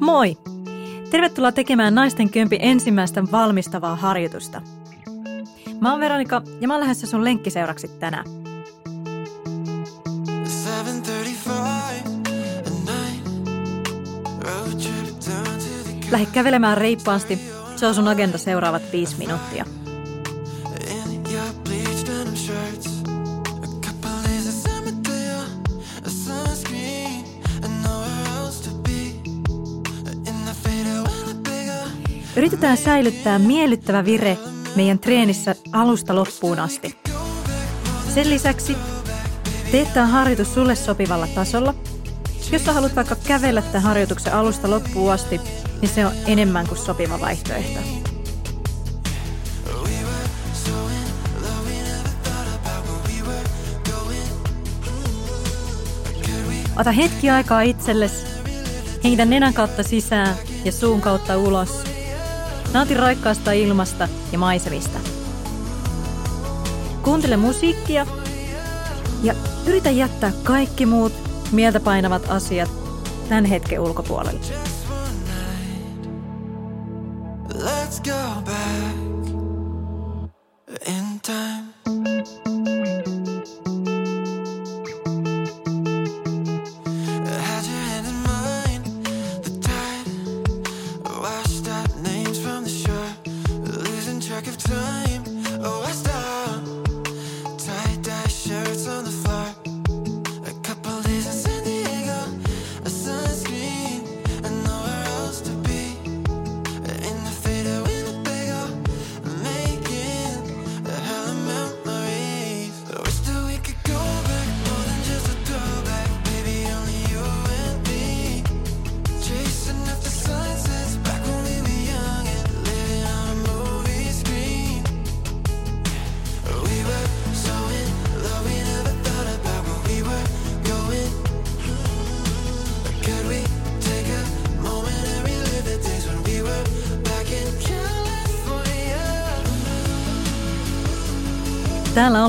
Moi! Tervetuloa tekemään Naisten Kömpi ensimmäistä valmistavaa harjoitusta. Mä oon Veronika ja mä oon lähdössä sun lenkkiseuraksi tänään. Lähde kävelemään reippaasti. Se on sun agenda seuraavat viisi minuuttia. Yritetään säilyttää miellyttävä vire meidän treenissä alusta loppuun asti. Sen lisäksi teet tämä harjoitus sulle sopivalla tasolla. Jos sä haluat vaikka kävellä tämän harjoituksen alusta loppuun asti, niin se on enemmän kuin sopiva vaihtoehto. Ota hetki aikaa itsellesi, hengitä nenän kautta sisään ja suun kautta ulos – Nauti raikkaasta ilmasta ja maisemista. Kuuntele musiikkia ja yritä jättää kaikki muut mieltä painavat asiat tämän hetken ulkopuolelle. Let's go back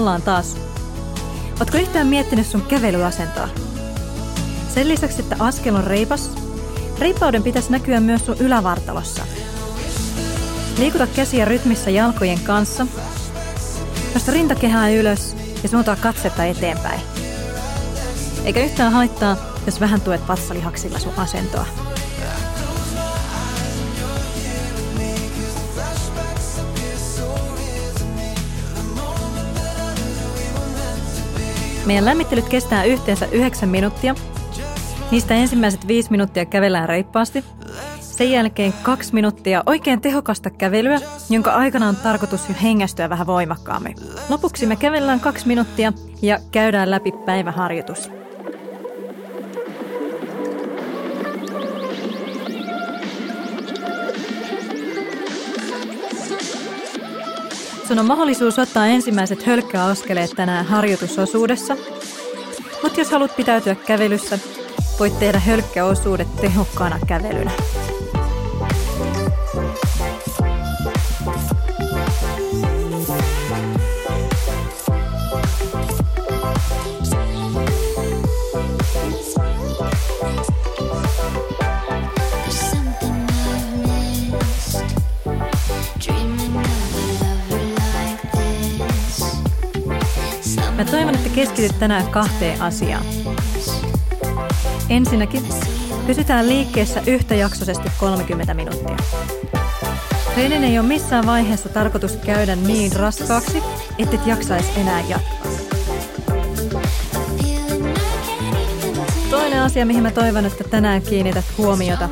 ollaan taas. Ootko yhtään miettinyt sun kävelyasentoa? Sen lisäksi, että askel on reipas, reippauden pitäisi näkyä myös sun ylävartalossa. Liikuta käsiä rytmissä jalkojen kanssa. Nosta rintakehää ylös ja suuntaa katsetta eteenpäin. Eikä yhtään haittaa, jos vähän tuet vatsalihaksilla sun asentoa. Meidän lämmittelyt kestää yhteensä 9 minuuttia. Niistä ensimmäiset 5 minuuttia kävellään reippaasti. Sen jälkeen kaksi minuuttia oikein tehokasta kävelyä, jonka aikana on tarkoitus hengästyä vähän voimakkaammin. Lopuksi me kävellään kaksi minuuttia ja käydään läpi päiväharjoitus. Sun on mahdollisuus ottaa ensimmäiset hölkkäaskeleet tänään harjoitusosuudessa. Mutta jos haluat pitäytyä kävelyssä, voit tehdä hölkkäosuudet tehokkaana kävelynä. Mä toivon, että keskityt tänään kahteen asiaan. Ensinnäkin, pysytään liikkeessä yhtäjaksoisesti 30 minuuttia. Treenin ei ole missään vaiheessa tarkoitus käydä niin raskaaksi, ettet jaksaisi enää jatkaa. Toinen asia, mihin mä toivon, että tänään kiinnität huomiota,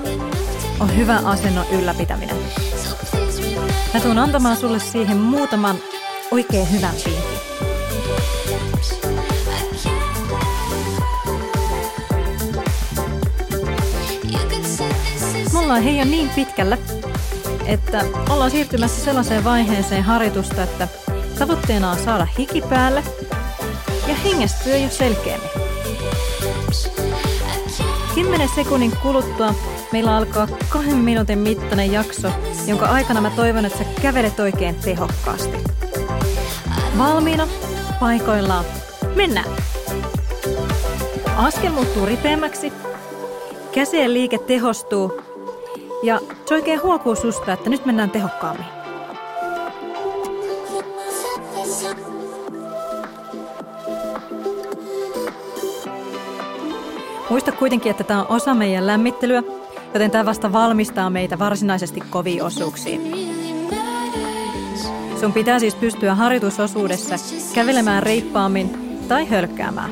on hyvä asennon ylläpitäminen. Mä tuun antamaan sulle siihen muutaman oikein hyvän vinkin. Ollaan hei jo niin pitkällä, että ollaan siirtymässä sellaiseen vaiheeseen harjoitusta, että tavoitteena on saada hiki päälle ja hengästyä jo selkeämmin. 10 sekunnin kuluttua meillä alkaa kahden minuutin mittainen jakso, jonka aikana mä toivon, että sä kävelet oikein tehokkaasti. Valmiina, paikoillaan, mennään! Askel muuttuu ripeämmäksi Käsien liike tehostuu ja se oikein huokuu susta, että nyt mennään tehokkaammin. Muista kuitenkin, että tämä on osa meidän lämmittelyä, joten tämä vasta valmistaa meitä varsinaisesti koviin osuuksiin. Sun pitää siis pystyä harjoitusosuudessa kävelemään reippaammin tai hölkkäämään.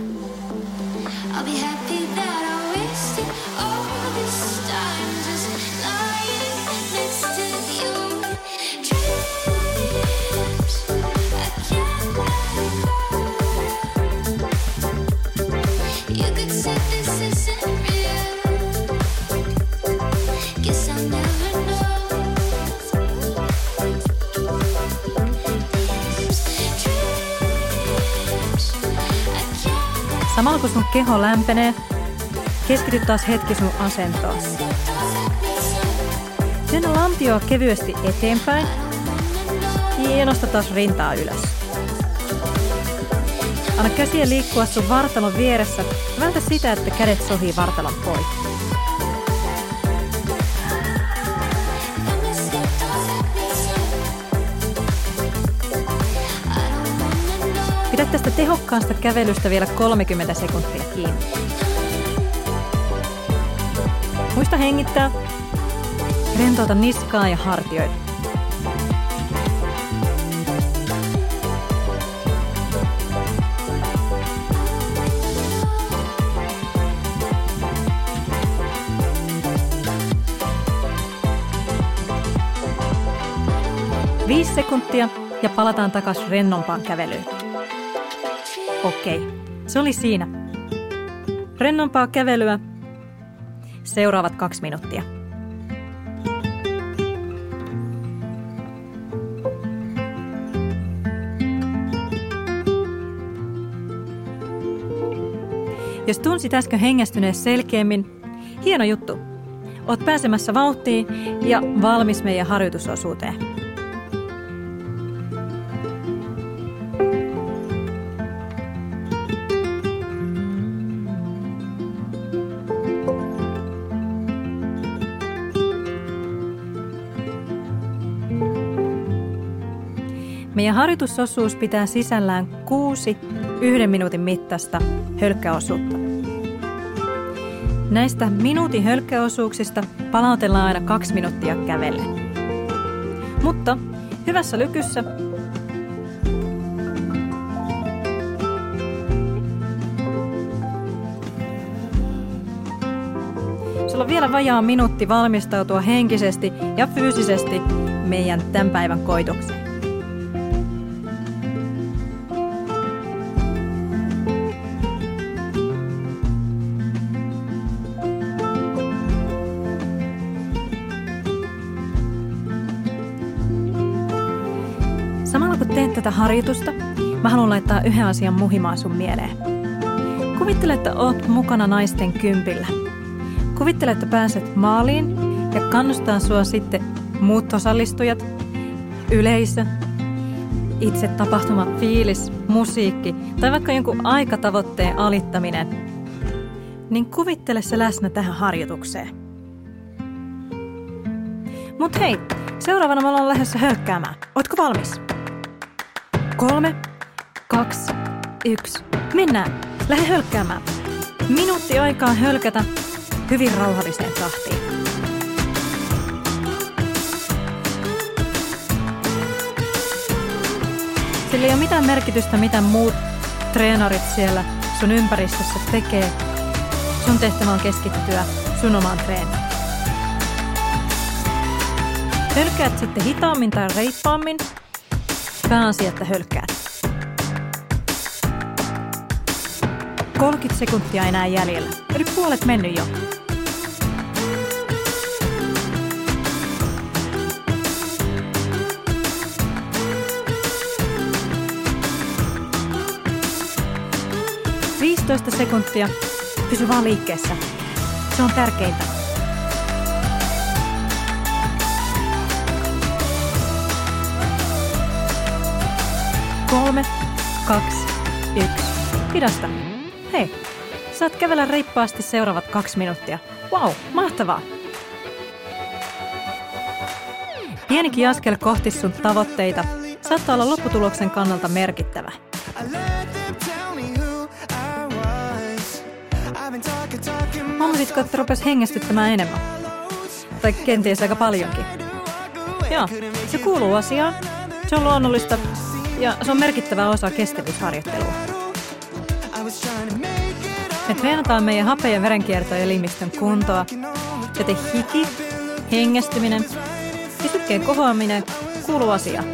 Samalla kun sun keho lämpenee, keskity taas hetki sun asentoon. Työnnä lampioa kevyesti eteenpäin ja nosta taas rintaa ylös. Anna käsiä liikkua sun vartalon vieressä. Vältä sitä, että kädet sohii vartalon poikki. Pidä tästä tehokkaasta kävelystä vielä 30 sekuntia kiinni. Muista hengittää. Rentouta niskaa ja hartioita. Viisi sekuntia ja palataan takaisin rennompaan kävelyyn. Okei, se oli siinä. Rennompaa kävelyä. Seuraavat kaksi minuuttia. Jos tunsit äsken hengästyneen selkeämmin, hieno juttu. Oot pääsemässä vauhtiin ja valmis meidän harjoitusosuuteen. Meidän harjoitusosuus pitää sisällään kuusi yhden minuutin mittaista hölkkäosuutta. Näistä minuutin hölkkäosuuksista palautellaan aina kaksi minuuttia kävelle. Mutta hyvässä lykyssä Sulla on vielä vajaa minuutti valmistautua henkisesti ja fyysisesti meidän tämän päivän koitokseen. Tätä harjoitusta, mä haluan laittaa yhden asian muhimaan sun mieleen. Kuvittele, että oot mukana naisten kympillä. Kuvittele, että pääset maaliin ja kannustaa sua sitten muut osallistujat, yleisö, itse tapahtuma, fiilis, musiikki tai vaikka jonkun aikatavoitteen alittaminen, niin kuvittele se läsnä tähän harjoitukseen. Mut hei, seuraavana me ollaan lähdössä hölkkäämään. Ootko valmis? Kolme, kaksi, yksi. Mennään. Lähde hölkkäämään. Minuutti aikaa hölkätä hyvin rauhalliseen tahtiin. Sillä ei ole mitään merkitystä, mitä muut treenarit siellä sun ympäristössä tekee. Sun tehtävä on keskittyä sun omaan treeniin. Hölkkäät sitten hitaammin tai reippaammin – Pääasia, että hölkkäät. 30 sekuntia enää jäljellä. Eli puolet mennyt jo. Viisitoista sekuntia. Pysy vaan liikkeessä. Se on tärkeintä. Kolme, kaksi, yksi. Hidasta. Hei, saat kävellä reippaasti seuraavat kaksi minuuttia. Wow, mahtavaa! Pienikin askel kohti sun tavoitteita saattaa olla lopputuloksen kannalta merkittävä. Huomasitko, että rupesi hengästyttämään enemmän? Tai kenties aika paljonkin. Joo, se kuuluu asiaan. Se on luonnollista ja se on merkittävä osa kestävyysharjoittelua. Me treenataan meidän hape- ja verenkiertoelimistön kuntoa, joten hiki, hengästyminen ja kohoaminen kuuluu asiaan.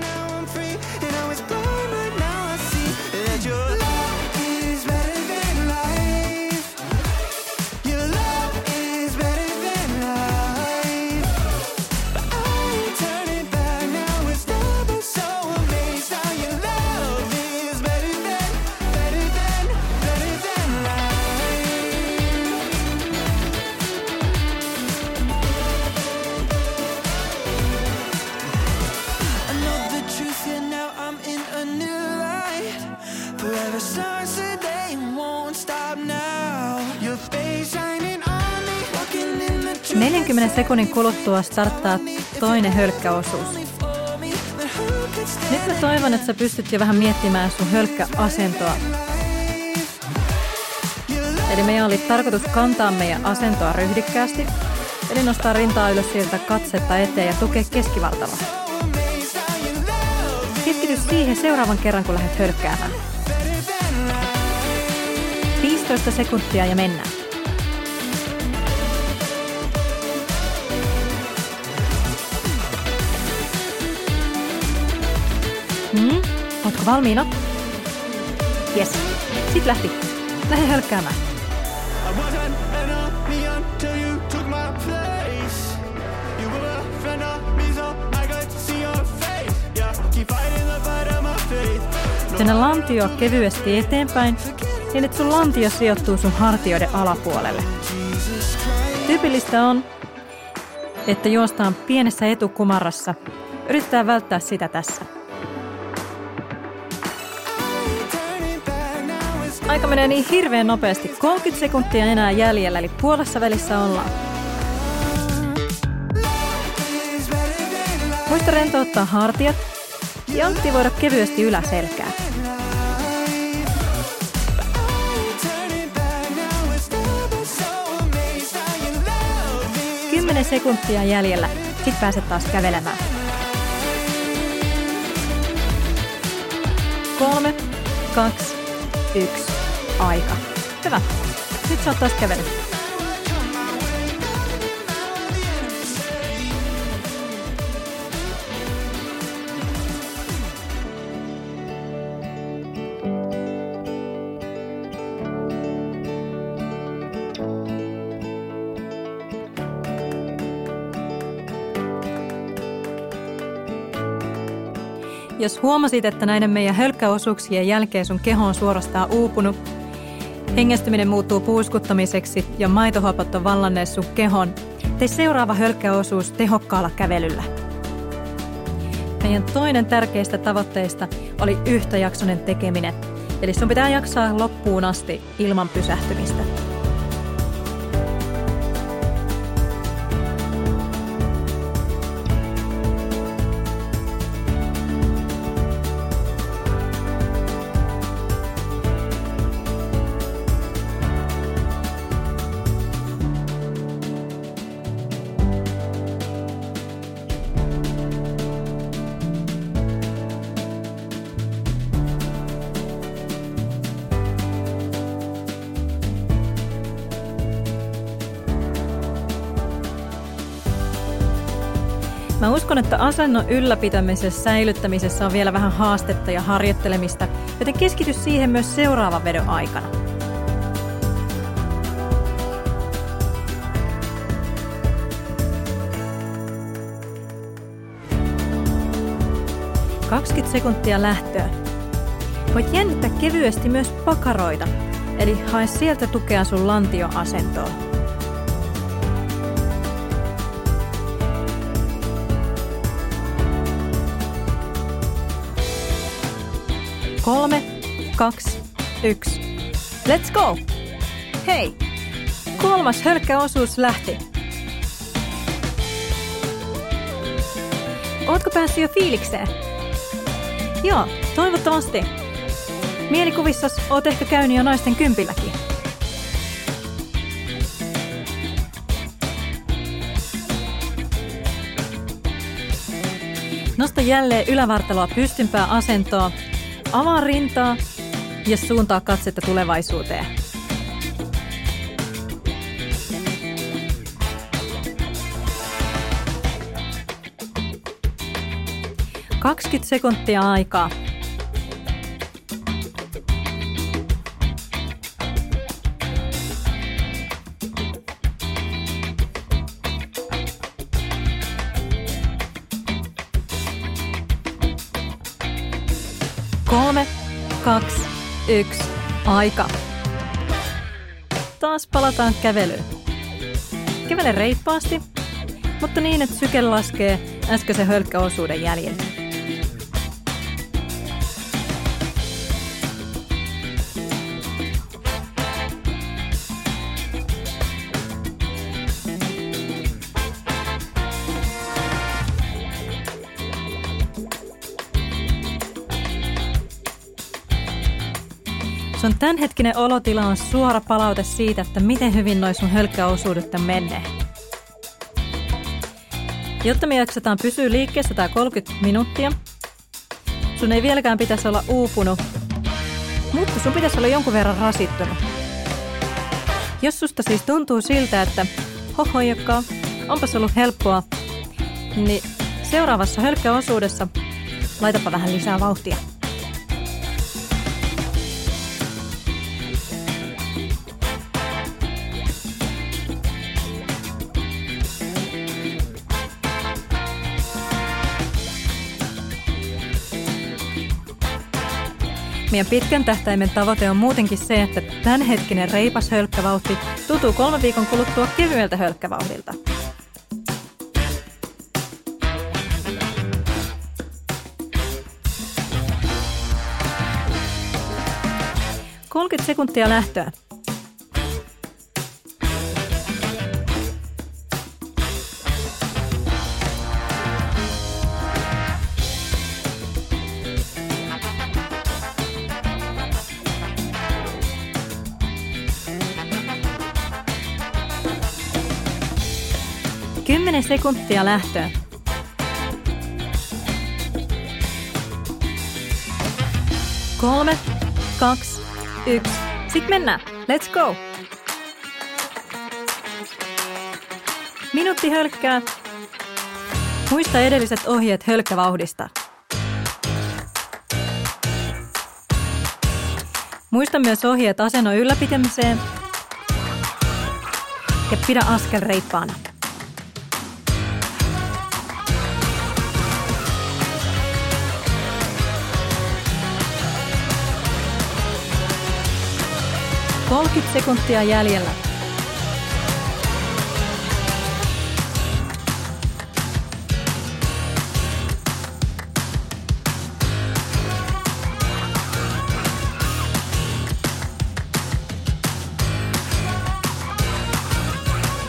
Sekunnin kuluttua starttaa toinen hölkkäosuus. Nyt mä toivon, että sä pystyt jo vähän miettimään sun hölkkäasentoa. Eli meidän oli tarkoitus kantaa meidän asentoa ryhdikkäästi, eli nostaa rintaa ylös sieltä katsetta eteen ja tukea keskivartaloa. Keskity siihen seuraavan kerran, kun lähdet hölkkäämään. 15 sekuntia ja mennään. Valmiina? Yes. Sitten lähti. Lähde hölkkäämään. Tänne lantio kevyesti eteenpäin niin että sun lantio sijoittuu sun hartioiden alapuolelle. Tyypillistä on, että juostaan pienessä etukumarassa. Yritetään välttää sitä tässä. Aika menee niin hirveän nopeasti. 30 sekuntia enää jäljellä, eli puolessa välissä ollaan. Muista rentouttaa hartiat ja aktivoida kevyesti yläselkää. 10 sekuntia jäljellä. Sitten pääset taas kävelemään. Kolme, kaksi, yksi, aika. Hyvä. Nyt sä oot taas kävellä. Jos huomasit, että näiden meidän hölkkäosuuksien jälkeen sun keho on suorastaan uupunut, hengästyminen muuttuu puuskuttamiseksi ja maitohapot on vallanneet sun kehon, tee seuraava hölkkäosuus tehokkaalla kävelyllä. Meidän toinen tärkeistä tavoitteista oli yhtäjaksoinen tekeminen, eli sun pitää jaksaa loppuun asti ilman pysähtymistä. Mä uskon, että asennon ylläpitämisessä säilyttämisessä on vielä vähän haastetta ja harjoittelemista, joten keskity siihen myös seuraavan vedon aikana. – 20 sekuntia lähtöä. Voit jännittää kevyesti myös pakaroita, eli hae sieltä tukea sun lantioasentoon. Kolme, kaksi, yksi. Let's go! Hei! Kolmas hölkkäosuus lähti. Ootko päässyt jo fiilikseen? Joo, toivottavasti. Mielikuvissa oot ehkä käynyt jo naisten kympilläkin. Nosta jälleen ylävartaloa pystympää asentoa, avaa rintaa ja suuntaa katsetta tulevaisuuteen. Kaksikymmentä sekuntia aikaa. Yksi, aika. Taas palataan kävelyyn. Kävele reippaasti, mutta niin, että syke laskee äskeisen hölkkäosuuden jäljiltä. Sun tämänhetkinen olotila on suora palaute siitä, että miten hyvin noin sun hölkkäosuudet on menneet. Jotta me jaksetaan pysyä liikkeessä tää 30 minuuttia, sun ei vieläkään pitäisi olla uupunut, mutta sun pitäisi olla jonkun verran rasittunut. Jos susta siis tuntuu siltä, että hohojakka, onpas ollut helppoa, niin seuraavassa hölkkäosuudessa laitapa vähän lisää vauhtia. Meidän pitkän tähtäimen tavoite on muutenkin se, että tämänhetkinen reipas hölkkävauhti tutuu kolme viikon kuluttua kevyeltä hölkkävauhdilta. Sekuntia lähtöä. Kymmenen sekuntia lähtöä. Kolme, kaksi, yksi. Sitten mennään. Let's go! Minuutti hölkkää. Muista edelliset ohjeet hölkkävauhdista. Muista myös ohjeet asennon ylläpitämiseen ja pidä askel reippaana. Kolmekymmentä sekuntia jäljellä.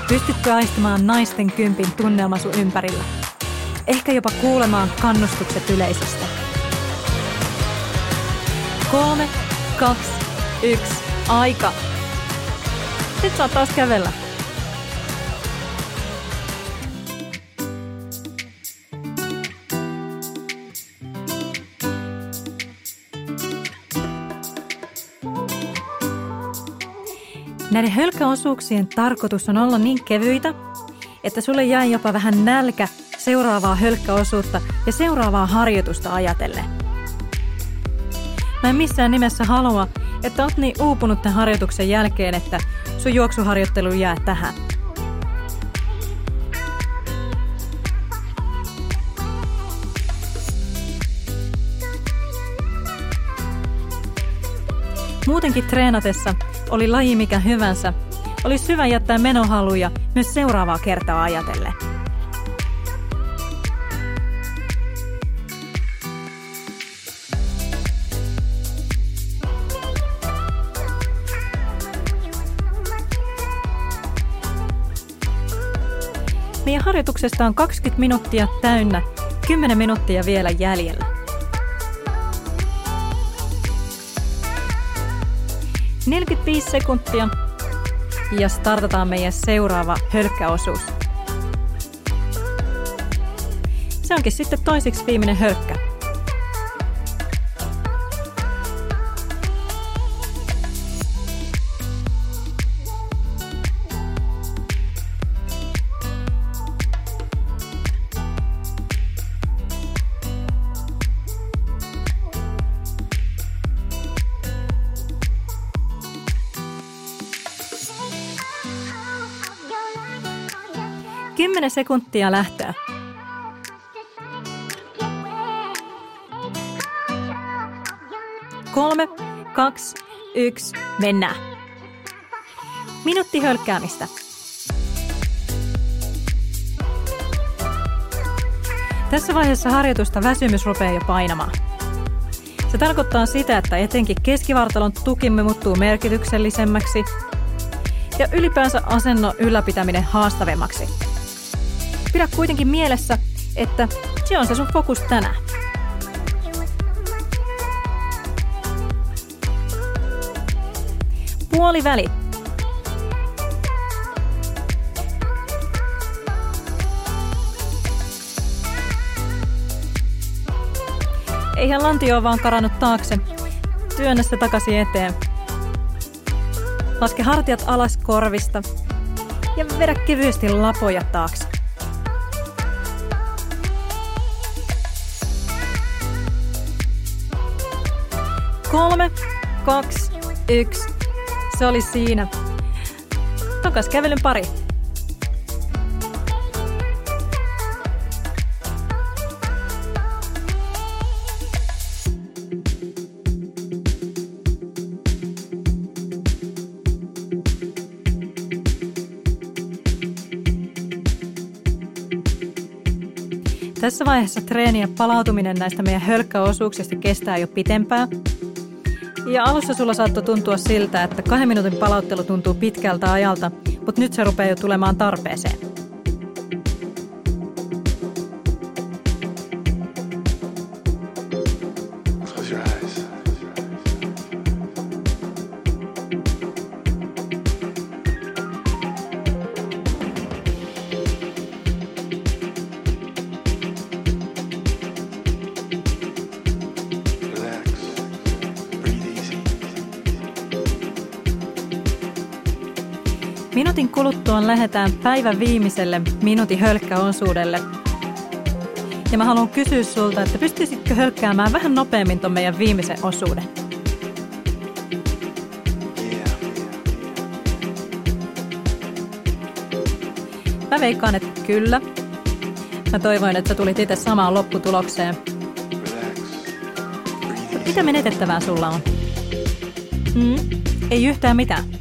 Pystytkö aistimaan naisten kympin tunnelma sun ympärillä? Ehkä jopa kuulemaan kannustukset yleisöstä. Kolme, kaksi, yksi, aika. Nyt saa taas kävellä. Näiden hölkkäosuuksien tarkoitus on olla niin kevyitä, että sulle jää jopa vähän nälkä seuraavaa hölkkäosuutta ja seuraavaa harjoitusta ajatellen. Mä en missään nimessä halua, että oot niin uupunut tämän harjoituksen jälkeen, että sun juoksuharjoittelu jää tähän. Muutenkin treenatessa oli laji mikä hyvänsä, olisi hyvä jättää menohaluja myös seuraavaa kertaa ajatellen. Meidän harjoituksesta on 20 minuuttia täynnä, 10 minuuttia vielä jäljellä. Neljäkymmentäviisi sekuntia ja startataan meidän seuraava hölkkäosuus. Se onkin sitten toiseksi viimeinen hölkkä. Kymmenen sekuntia lähtöä. Kolme, kaksi, yksi, mennään. Minuutti hölkkäämistä. Tässä vaiheessa harjoitusta väsymys rupeaa jo painamaan. Se tarkoittaa sitä, että etenkin keskivartalon tukimme muuttuu merkityksellisemmäksi ja ylipäänsä asennon ylläpitäminen haastavemmaksi. Pidä kuitenkin mielessä, että se on se sun fokus tänään. Puoli väli. Eihän lantio ole vaan karannut taakse. Työnnä se takaisin eteen. Laske hartiat alas korvista ja vedä kevyesti lapoja taakse. Kolme, kaksi, yksi. Se oli siinä. Takas kävelyn pari. Tässä vaiheessa treeni ja palautuminen näistä meidän hölkkäosuuksista kestää jo pitempään. Ja alussa sulla saattoi tuntua siltä, että kahden minuutin palauttelu tuntuu pitkältä ajalta, mutta nyt se rupeaa jo tulemaan tarpeeseen. Minuutin kuluttua lähdetään päivän viimeiselle minuutin hölkkäosuudelle. Ja mä haluan kysyä sulta, että pystyisitkö hölkkäämään vähän nopeammin ton meidän viimeisen osuuden? Mä veikkaan, että kyllä. Mä toivoin, että sä tulit itse samaan lopputulokseen. Mitä menetettävää sulla on? Hmm? Ei yhtään mitään.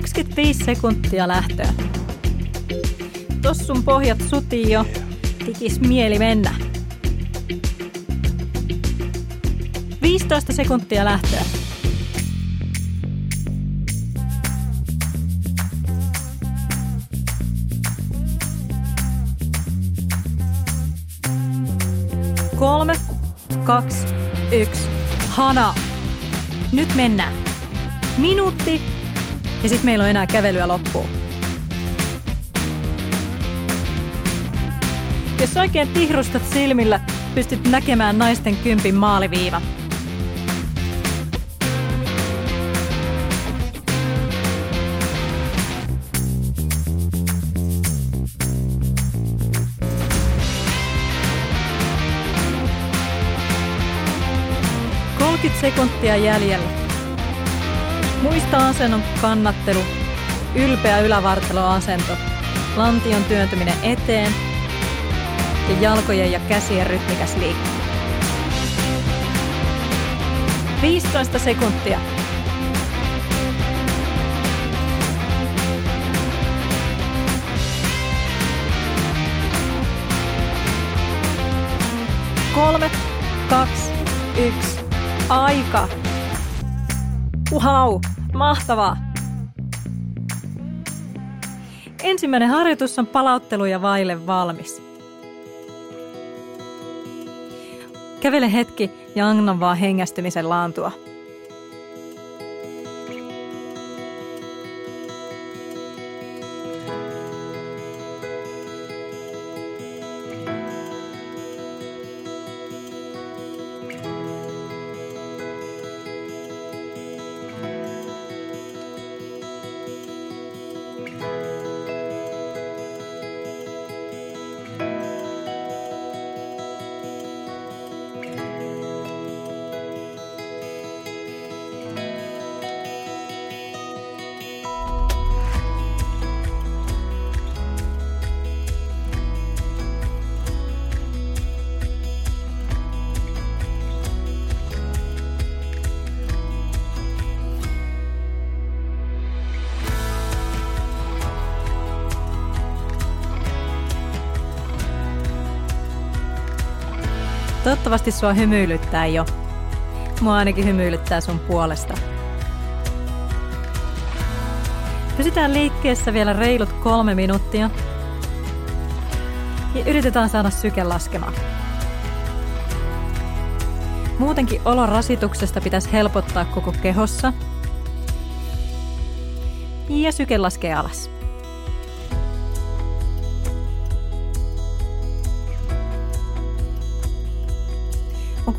25 sekuntia lähtöä. Tos sun pohjat sutii jo, tikis mieli mennä. 15 sekuntia lähtöä. Kolme, kaksi, yksi. Hana. Nyt mennään. Minuutti ja sitten meillä on enää kävelyä loppuun. Jos oikein tihrustat silmillä, pystyt näkemään naisten kympin maaliviiva. sekuntia jäljellä. Muista asennon kannattelu, ylpeä ylävartaloasento, lantion työntyminen eteen ja jalkojen ja käsien rytmikäs liikku. 15 sekuntia. Kolme, kaksi, yksi, aika. Wow, Mahtavaa! Ensimmäinen harjoitus on palautteluja vaille valmis. Kävele hetki ja anna vaan hengästymisen laantua. Toivottavasti sua hymyilyttää jo. Mua ainakin hymyilyttää sun puolesta. Pysytään liikkeessä vielä reilut kolme minuuttia. Ja yritetään saada syke laskemaan. Muutenkin olon rasituksesta pitäisi helpottaa koko kehossa. Ja syke laskee alas.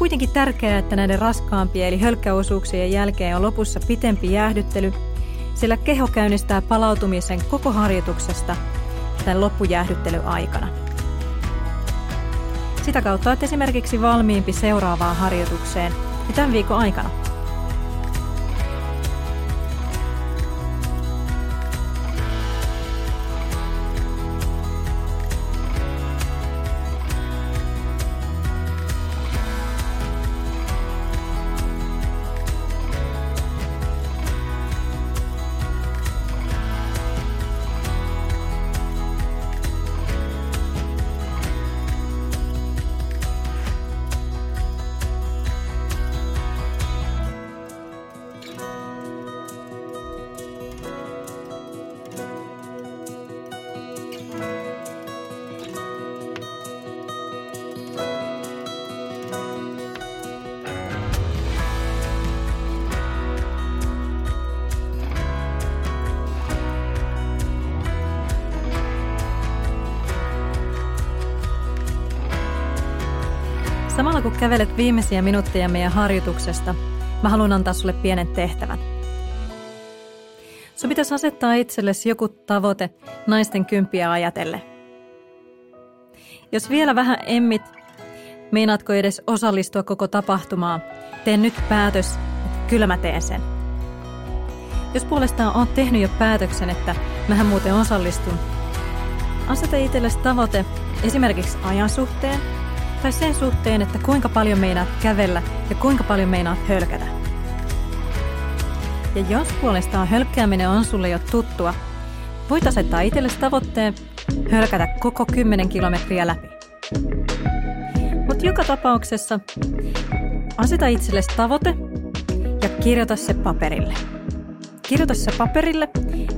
Kuitenkin tärkeää, että näiden raskaampien eli hölkkäosuuksien jälkeen on lopussa pitempi jäähdyttely, sillä keho käynnistää palautumisen koko harjoituksesta tämän loppujäähdyttelyn aikana. Sitä kautta olet esimerkiksi valmiimpi seuraavaan harjoitukseen tämän viikon aikana. Samalla kun kävelet viimeisiä minuutteja meidän harjoituksesta, mä haluan antaa sulle pienen tehtävän. Sun pitäisi asettaa itsellesi joku tavoite naisten kymppiä ajatelle. Jos vielä vähän emmit, meinaatko edes osallistua koko tapahtumaan, tee nyt päätös, että kyllä mä teen sen. Jos puolestaan oot tehnyt jo päätöksen, että mähän muuten osallistun, aseta itsellesi tavoite esimerkiksi ajan suhteen – tai sen suhteen, että kuinka paljon meinaat kävellä ja kuinka paljon meinaat hölkätä. Ja jos puolestaan hölkkääminen on sulle jo tuttua, voit asettaa itsellesi tavoitteen hölkätä koko 10 kilometriä läpi. Mutta joka tapauksessa aseta itsellesi tavoite ja kirjoita se paperille. Kirjoita se paperille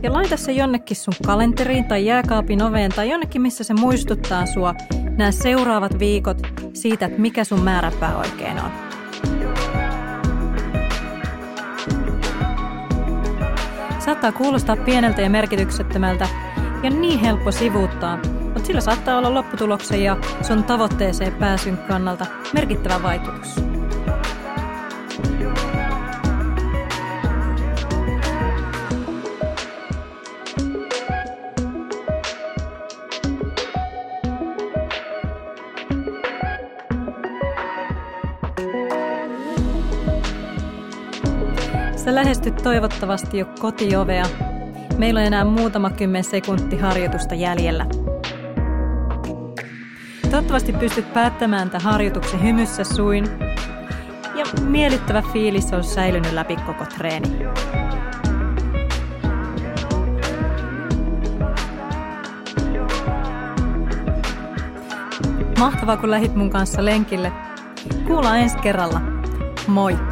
ja laita se jonnekin sun kalenteriin tai jääkaapin oveen tai jonnekin, missä se muistuttaa sua nämä seuraavat viikot siitä, että mikä sun määräpää oikein on. Saattaa kuulostaa pieneltä ja merkityksettömältä ja niin helppo sivuuttaa, mutta sillä saattaa olla lopputuloksen ja sun tavoitteeseen pääsyn kannalta merkittävä vaikutus. Sä lähestyt toivottavasti jo kotiovea. Meillä on enää muutama kymmen sekunti harjoitusta jäljellä. Toivottavasti pystyt päättämään tämän harjoituksen hymyssä suin ja miellyttävä fiilis on säilynyt läpi koko treeni. Mahtavaa, kun lähit mun kanssa lenkille. Kuullaan ensi kerralla. Moi!